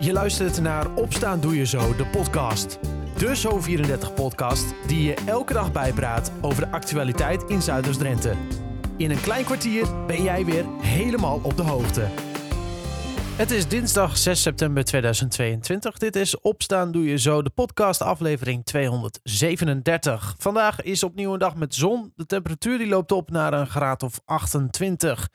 Je luistert naar Opstaan Doe Je Zo, de podcast. De Zo34-podcast die je elke dag bijpraat over de actualiteit in Zuiders-Drenthe. In een klein kwartier ben jij weer helemaal op de hoogte. Het is dinsdag 6 september 2022. Dit is Opstaan Doe Je Zo, de podcast aflevering 237. Vandaag is opnieuw een dag met zon. De temperatuur die loopt op naar een graad of 28.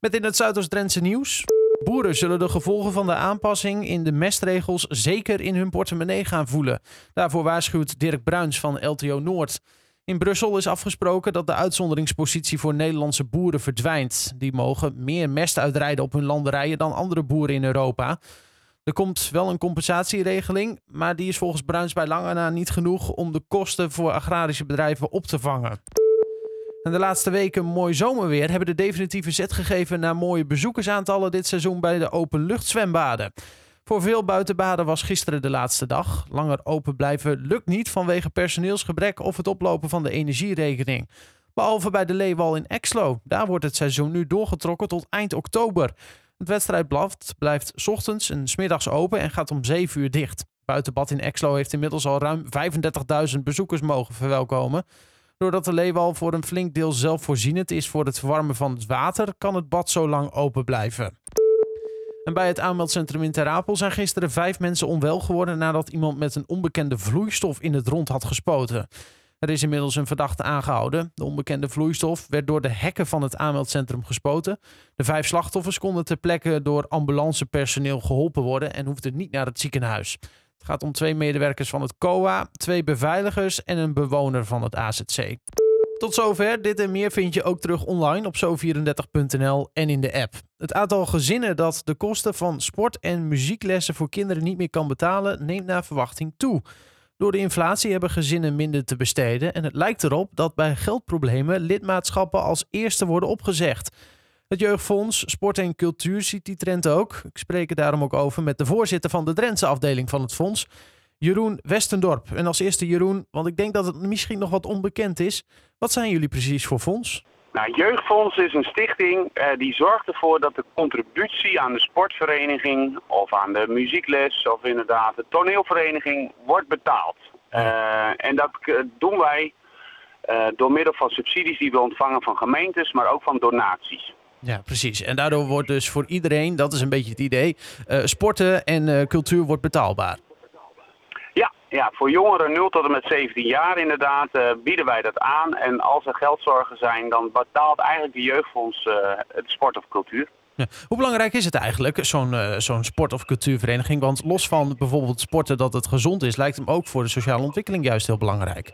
Met in het Zuidoost-Drentse nieuws... Boeren zullen de gevolgen van de aanpassing in de mestregels zeker in hun portemonnee gaan voelen. Daarvoor waarschuwt Dirk Bruins van LTO Noord. In Brussel is afgesproken dat de uitzonderingspositie voor Nederlandse boeren verdwijnt. Die mogen meer mest uitrijden op hun landerijen dan andere boeren in Europa. Er komt wel een compensatieregeling, maar die is volgens Bruins bij lange na niet genoeg om de kosten voor agrarische bedrijven op te vangen. De laatste weken mooi zomerweer hebben de definitieve zet gegeven naar mooie bezoekersaantallen dit seizoen bij de openluchtzwembaden. Voor veel buitenbaden was gisteren de laatste dag. Langer open blijven lukt niet vanwege personeelsgebrek of het oplopen van de energierekening. Behalve bij de Leewal in Exlo. Daar wordt het seizoen nu doorgetrokken tot eind oktober. Het wedstrijdblad blijft ochtends en s middags open en gaat om 7 uur dicht. Buitenbad in Exlo heeft inmiddels al ruim 35.000 bezoekers mogen verwelkomen. Doordat de leeuwal voor een flink deel zelfvoorzienend is voor het verwarmen van het water, kan het bad zo lang open blijven. En bij het aanmeldcentrum in Ter Apel zijn gisteren vijf mensen onwel geworden nadat iemand met een onbekende vloeistof in het rond had gespoten. Er is inmiddels een verdachte aangehouden. De onbekende vloeistof werd door de hekken van het aanmeldcentrum gespoten. De vijf slachtoffers konden ter plekke door ambulancepersoneel geholpen worden en hoefden niet naar het ziekenhuis. Het gaat om twee medewerkers van het COA, twee beveiligers en een bewoner van het AZC. Tot zover. Dit en meer vind je ook terug online op zo34.nl en in de app. Het aantal gezinnen dat de kosten van sport- en muzieklessen voor kinderen niet meer kan betalen, neemt naar verwachting toe. Door de inflatie hebben gezinnen minder te besteden en het lijkt erop dat bij geldproblemen lidmaatschappen als eerste worden opgezegd. Het Jeugdfonds Sport en Cultuur ziet die trend ook. Ik spreek er daarom ook over met de voorzitter van de Drentse afdeling van het fonds, Jeroen Westendorp. En als eerste Jeroen, want ik denk dat het misschien nog wat onbekend is. Wat zijn jullie precies voor fonds? Nou, Jeugdfonds is een stichting uh, die zorgt ervoor dat de contributie aan de sportvereniging of aan de muziekles of inderdaad de toneelvereniging wordt betaald. Uh, en dat doen wij uh, door middel van subsidies die we ontvangen van gemeentes, maar ook van donaties. Ja, precies. En daardoor wordt dus voor iedereen, dat is een beetje het idee, sporten en cultuur wordt betaalbaar. Ja, voor jongeren 0 tot en met 17 jaar inderdaad uh, bieden wij dat aan. En als er geldzorgen zijn, dan betaalt eigenlijk de jeugdfonds het sport of cultuur. Ja. Hoe belangrijk is het eigenlijk, zo'n uh, zo'n sport- of cultuurvereniging? Want los van bijvoorbeeld sporten dat het gezond is, lijkt hem ook voor de sociale ontwikkeling juist heel belangrijk.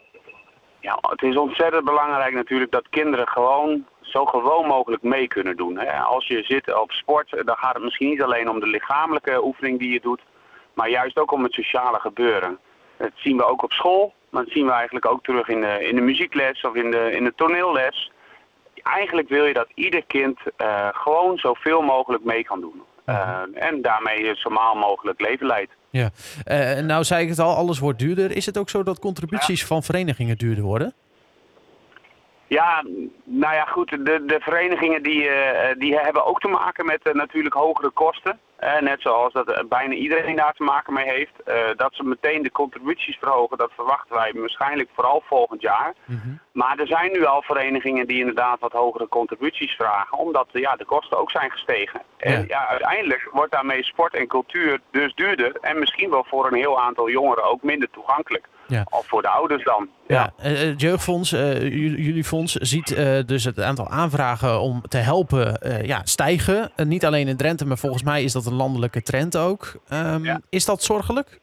Ja, het is ontzettend belangrijk natuurlijk dat kinderen gewoon zo gewoon mogelijk mee kunnen doen. Hè. Als je zit op sport, dan gaat het misschien niet alleen om de lichamelijke oefening die je doet, maar juist ook om het sociale gebeuren. Dat zien we ook op school, maar dat zien we eigenlijk ook terug in de, in de muziekles of in de, in de toneelles. Eigenlijk wil je dat ieder kind uh, gewoon zoveel mogelijk mee kan doen. Uh, en daarmee zo maal mogelijk leven leidt. Ja, uh, nou zei ik het al, alles wordt duurder. Is het ook zo dat contributies ja. van verenigingen duurder worden? Ja, nou ja, goed. De, de verenigingen die, uh, die hebben ook te maken met uh, natuurlijk hogere kosten. Uh, net zoals dat bijna iedereen daar te maken mee heeft. dat ze meteen de contributies verhogen, dat verwachten wij waarschijnlijk vooral volgend jaar. Mm -hmm. Maar er zijn nu al verenigingen die inderdaad wat hogere contributies vragen, omdat ja, de kosten ook zijn gestegen. Ja. En ja, uiteindelijk wordt daarmee sport en cultuur dus duurder en misschien wel voor een heel aantal jongeren ook minder toegankelijk. Ja. Of voor de ouders dan. Ja, ja. het jeugdfonds, uh, jullie fonds, ziet uh, dus het aantal aanvragen om te helpen uh, ja, stijgen. niet alleen in Drenthe, maar volgens mij is dat een landelijke trend ook. Um, ja. Is dat zorgelijk?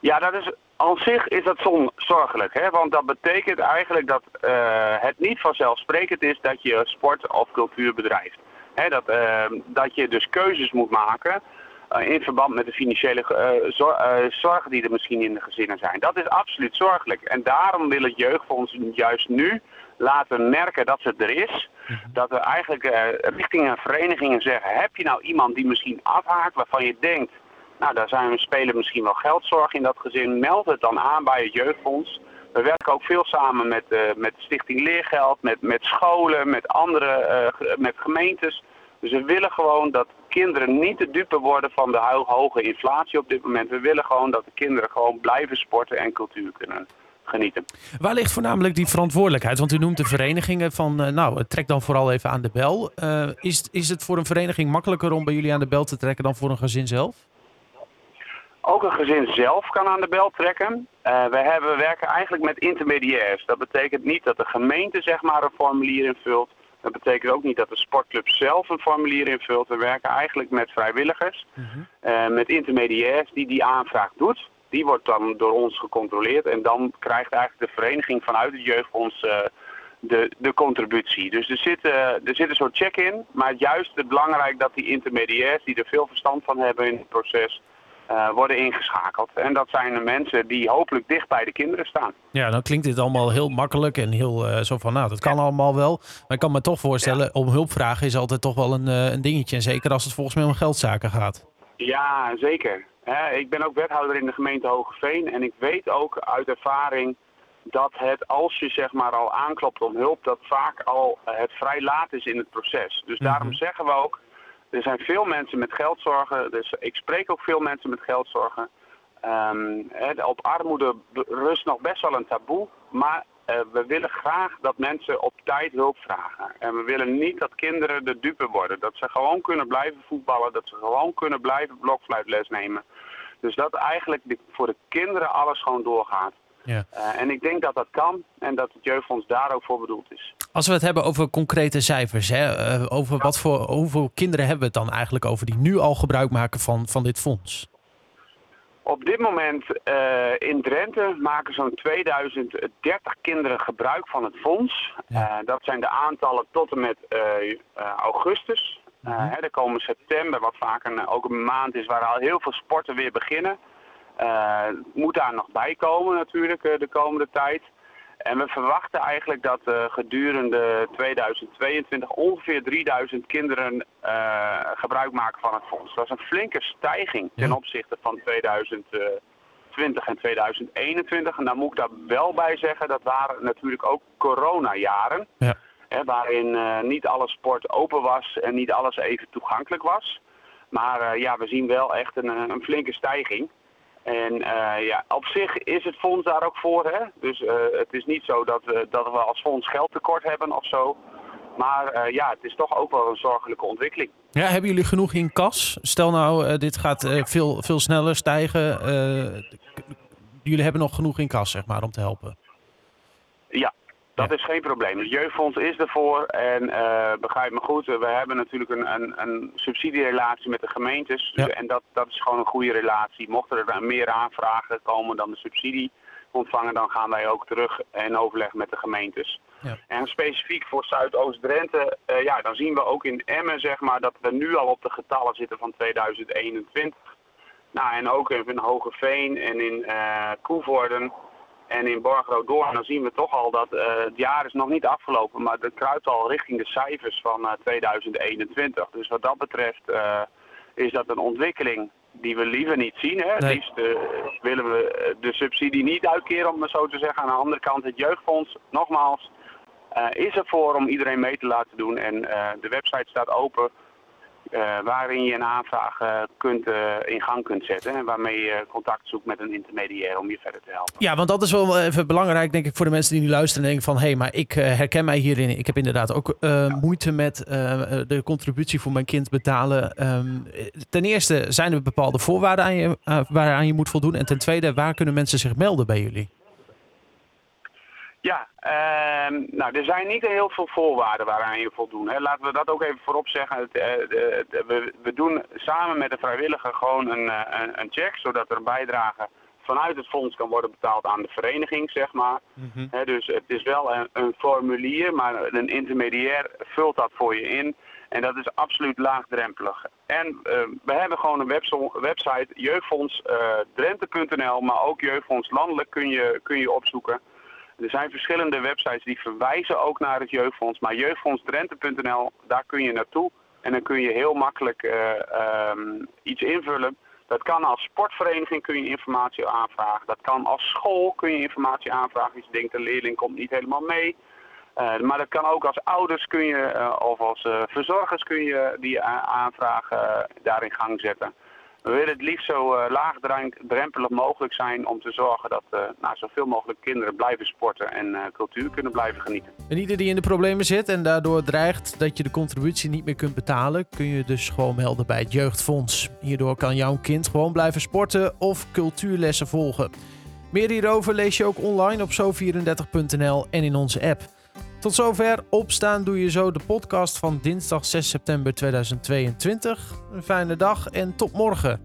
Ja, dat is, aan zich is dat zorgelijk. Hè? Want dat betekent eigenlijk dat het niet vanzelfsprekend is dat je sport of cultuur bedrijft. Hè, dat, dat je dus keuzes moet maken in verband met de financiële uh, zor uh, zorgen die er misschien in de gezinnen zijn. Dat is absoluut zorgelijk. En daarom wil het jeugdfonds juist nu laten merken dat het er is. Dat we eigenlijk uh, richting verenigingen zeggen, heb je nou iemand die misschien afhaakt waarvan je denkt, nou daar zijn we spelen misschien wel geldzorg in dat gezin, meld het dan aan bij het jeugdfonds. We werken ook veel samen met, met Stichting Leergeld, met, met scholen, met andere, met gemeentes. Dus we willen gewoon dat kinderen niet te dupe worden van de hoge inflatie op dit moment. We willen gewoon dat de kinderen gewoon blijven sporten en cultuur kunnen genieten. Waar ligt voornamelijk die verantwoordelijkheid? Want u noemt de verenigingen van, uh, nou, trek dan vooral even aan de bel. Uh, is, is het voor een vereniging makkelijker om bij jullie aan de bel te trekken dan voor een gezin zelf? Ook een gezin zelf kan aan de bel trekken. Uh, we, hebben, we werken eigenlijk met intermediairs. Dat betekent niet dat de gemeente zeg maar een formulier invult. Dat betekent ook niet dat de sportclub zelf een formulier invult. We werken eigenlijk met vrijwilligers, uh, met intermediairs die die aanvraag doet. Die wordt dan door ons gecontroleerd en dan krijgt eigenlijk de vereniging vanuit het jeugdfonds uh, de, de contributie. Dus er zit, er zit een soort check in, maar juist het belangrijk dat die intermediairs die er veel verstand van hebben in het proces uh, worden ingeschakeld. En dat zijn de mensen die hopelijk dicht bij de kinderen staan. Ja, dan klinkt dit allemaal heel makkelijk en heel uh, zo van, nou, dat kan allemaal wel. Maar ik kan me toch voorstellen, ja. om hulp vragen is altijd toch wel een, uh, een dingetje. En zeker als het volgens mij om geldzaken gaat. Ja, zeker. ik ben ook wethouder in de gemeente Hogeveen. En ik weet ook uit ervaring dat het, als je zeg maar al aanklopt om hulp, dat vaak al het vrij laat is in het proces. Dus daarom mm -hmm. zeggen we ook, er zijn veel mensen met geldzorgen, dus ik spreek ook veel mensen met geldzorgen. Um, op armoede rust nog best wel een taboe, maar uh, we willen graag dat mensen op tijd hulp vragen. En we willen niet dat kinderen de dupe worden. Dat ze gewoon kunnen blijven voetballen, dat ze gewoon kunnen blijven blokfluitles nemen. Dus dat eigenlijk voor de kinderen alles gewoon doorgaat. Ja. Uh, en ik denk dat dat kan en dat het jeugdfonds daar ook voor bedoeld is. Als we het hebben over concrete cijfers, hè, uh, over wat voor, hoeveel kinderen hebben we het dan eigenlijk over die nu al gebruik maken van, van dit fonds? Op dit moment uh, in Drenthe maken zo'n 2030 kinderen gebruik van het fonds. Ja. dat zijn de aantallen tot en met augustus. Hè, er komen september, wat vaak een, ook een maand is waar al heel veel sporten weer beginnen. Uh, moet daar nog bij komen natuurlijk uh, de komende tijd. En we verwachten eigenlijk dat uh, gedurende 2022 ongeveer 3000 kinderen gebruik maken van het fonds. Dat is een flinke stijging ten opzichte van 2020 en 2021. En daar moet ik daar wel bij zeggen, dat waren natuurlijk ook coronajaren. Ja. Hè, waarin niet alle sport open was en niet alles even toegankelijk was. Maar ja, we zien wel echt een, een flinke stijging. En uh, ja, op zich is het fonds daar ook voor. Hè? Dus uh, het is niet zo dat, uh, dat we als fonds geldtekort hebben of zo. Maar ja, het is toch ook wel een zorgelijke ontwikkeling. Ja, hebben jullie genoeg in kas? Stel nou, dit gaat veel, veel sneller stijgen. jullie hebben nog genoeg in kas, zeg maar, om te helpen. Ja, dat ja. is geen probleem. Het jeugdfonds is ervoor en uh, begrijp me goed, we hebben natuurlijk een, een, een subsidierelatie met de gemeentes. Ja. En dat, dat is gewoon een goede relatie. Mochten er meer aanvragen komen dan de subsidie ontvangen, dan gaan wij ook terug in overleg met de gemeentes. Ja. En specifiek voor Zuidoost-Drenthe, uh, ja, dan zien we ook in Emmen zeg maar, dat we nu al op de getallen zitten van 2021. Nou, en ook in Hogeveen en in uh, Koevoorden en in Borgro dan zien we toch al dat uh, het jaar is nog niet afgelopen, maar het kruipt al richting de cijfers van uh, 2021. Dus wat dat betreft uh, is dat een ontwikkeling die we liever niet zien. Hè? Nee. Liefst willen we de subsidie niet uitkeren, om het zo te zeggen. Aan de andere kant, het jeugdfonds, nogmaals, is ervoor om iedereen mee te laten doen. En de website staat open uh, waarin je een aanvraag uh, kunt, uh, in gang kunt zetten. En waarmee je contact zoekt met een intermediair om je verder te helpen. Ja, want dat is wel even belangrijk, denk ik, voor de mensen die nu luisteren en denken van... hé, hey, maar ik herken mij hierin. Ik heb inderdaad ook ja. moeite met de contributie voor mijn kind betalen. Um, ten eerste, zijn er bepaalde voorwaarden aan je, waaraan je moet voldoen? En ten tweede, waar kunnen mensen zich melden bij jullie? Ja, uh, nou, er zijn niet heel veel voorwaarden waaraan je voldoen. Hè. Laten we dat ook even voorop zeggen. Het, uh, de, we, we, doen samen met de vrijwilliger gewoon een, uh, een, een, check, zodat er een bijdrage vanuit het fonds kan worden betaald aan de vereniging, zeg maar. Mm -hmm. He, dus het is wel een, een, formulier, maar een intermediair vult dat voor je in. En dat is absoluut laagdrempelig. En ehm, we hebben gewoon een website, jeugdfonds.drenthe.nl, maar ook jeugdfonds landelijk kun je, kun je opzoeken. Er zijn verschillende websites die verwijzen ook naar het jeugdfonds. Maar jeugdfondsdrenthe.nl, daar kun je naartoe. En dan kun je heel makkelijk uh, um, iets invullen. Dat kan als sportvereniging kun je informatie aanvragen. Dat kan als school kun je informatie aanvragen. Als je denkt een leerling komt niet helemaal mee. maar dat kan ook als ouders kun je, of als verzorgers kun je die aanvragen daar in gang zetten. We willen het liefst zo uh, laagdrempelig mogelijk zijn om te zorgen dat uh, nou, zoveel mogelijk kinderen blijven sporten en uh, cultuur kunnen blijven genieten. En ieder die in de problemen zit en daardoor dreigt dat je de contributie niet meer kunt betalen, kun je dus gewoon melden bij het Jeugdfonds. Hierdoor kan jouw kind gewoon blijven sporten of cultuurlessen volgen. Meer hierover lees je ook online op zo34.nl en in onze app. Tot zover Opstaan Doe Je Zo, de podcast van dinsdag 6 september 2022. Een fijne dag en tot morgen.